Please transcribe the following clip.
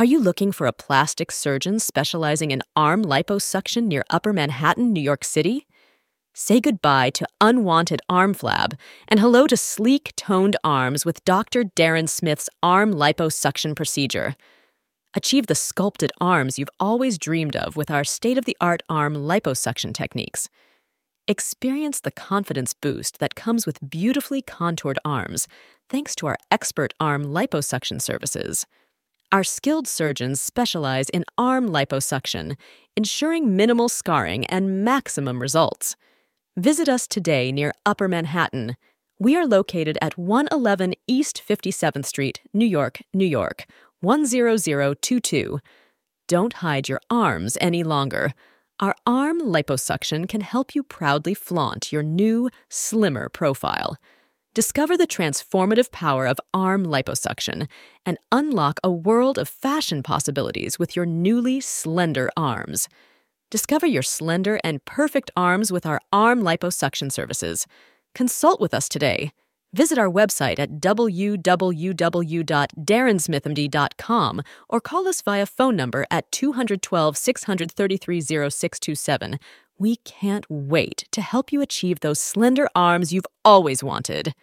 Are you looking for a plastic surgeon specializing in arm liposuction near Upper Manhattan, New York City? Say goodbye to unwanted arm flab and hello to sleek, toned arms with Dr. Darren Smith's arm liposuction procedure. Achieve the sculpted arms you've always dreamed of with our state of the art arm liposuction techniques. Experience the confidence boost that comes with beautifully contoured arms thanks to our expert arm liposuction services. Our skilled surgeons specialize in arm liposuction, ensuring minimal scarring and maximum results. Visit us today near Upper Manhattan. We are located at 111 East 57th Street, New York, New York, 10022. Don't hide your arms any longer. Our arm liposuction can help you proudly flaunt your new, slimmer profile. Discover the transformative power of arm liposuction and unlock a world of fashion possibilities with your newly slender arms. Discover your slender and perfect arms with our arm liposuction services. Consult with us today. Visit our website at www.darrensmithmd.com or call us via phone number at 212 633 0627. We can't wait to help you achieve those slender arms you've always wanted.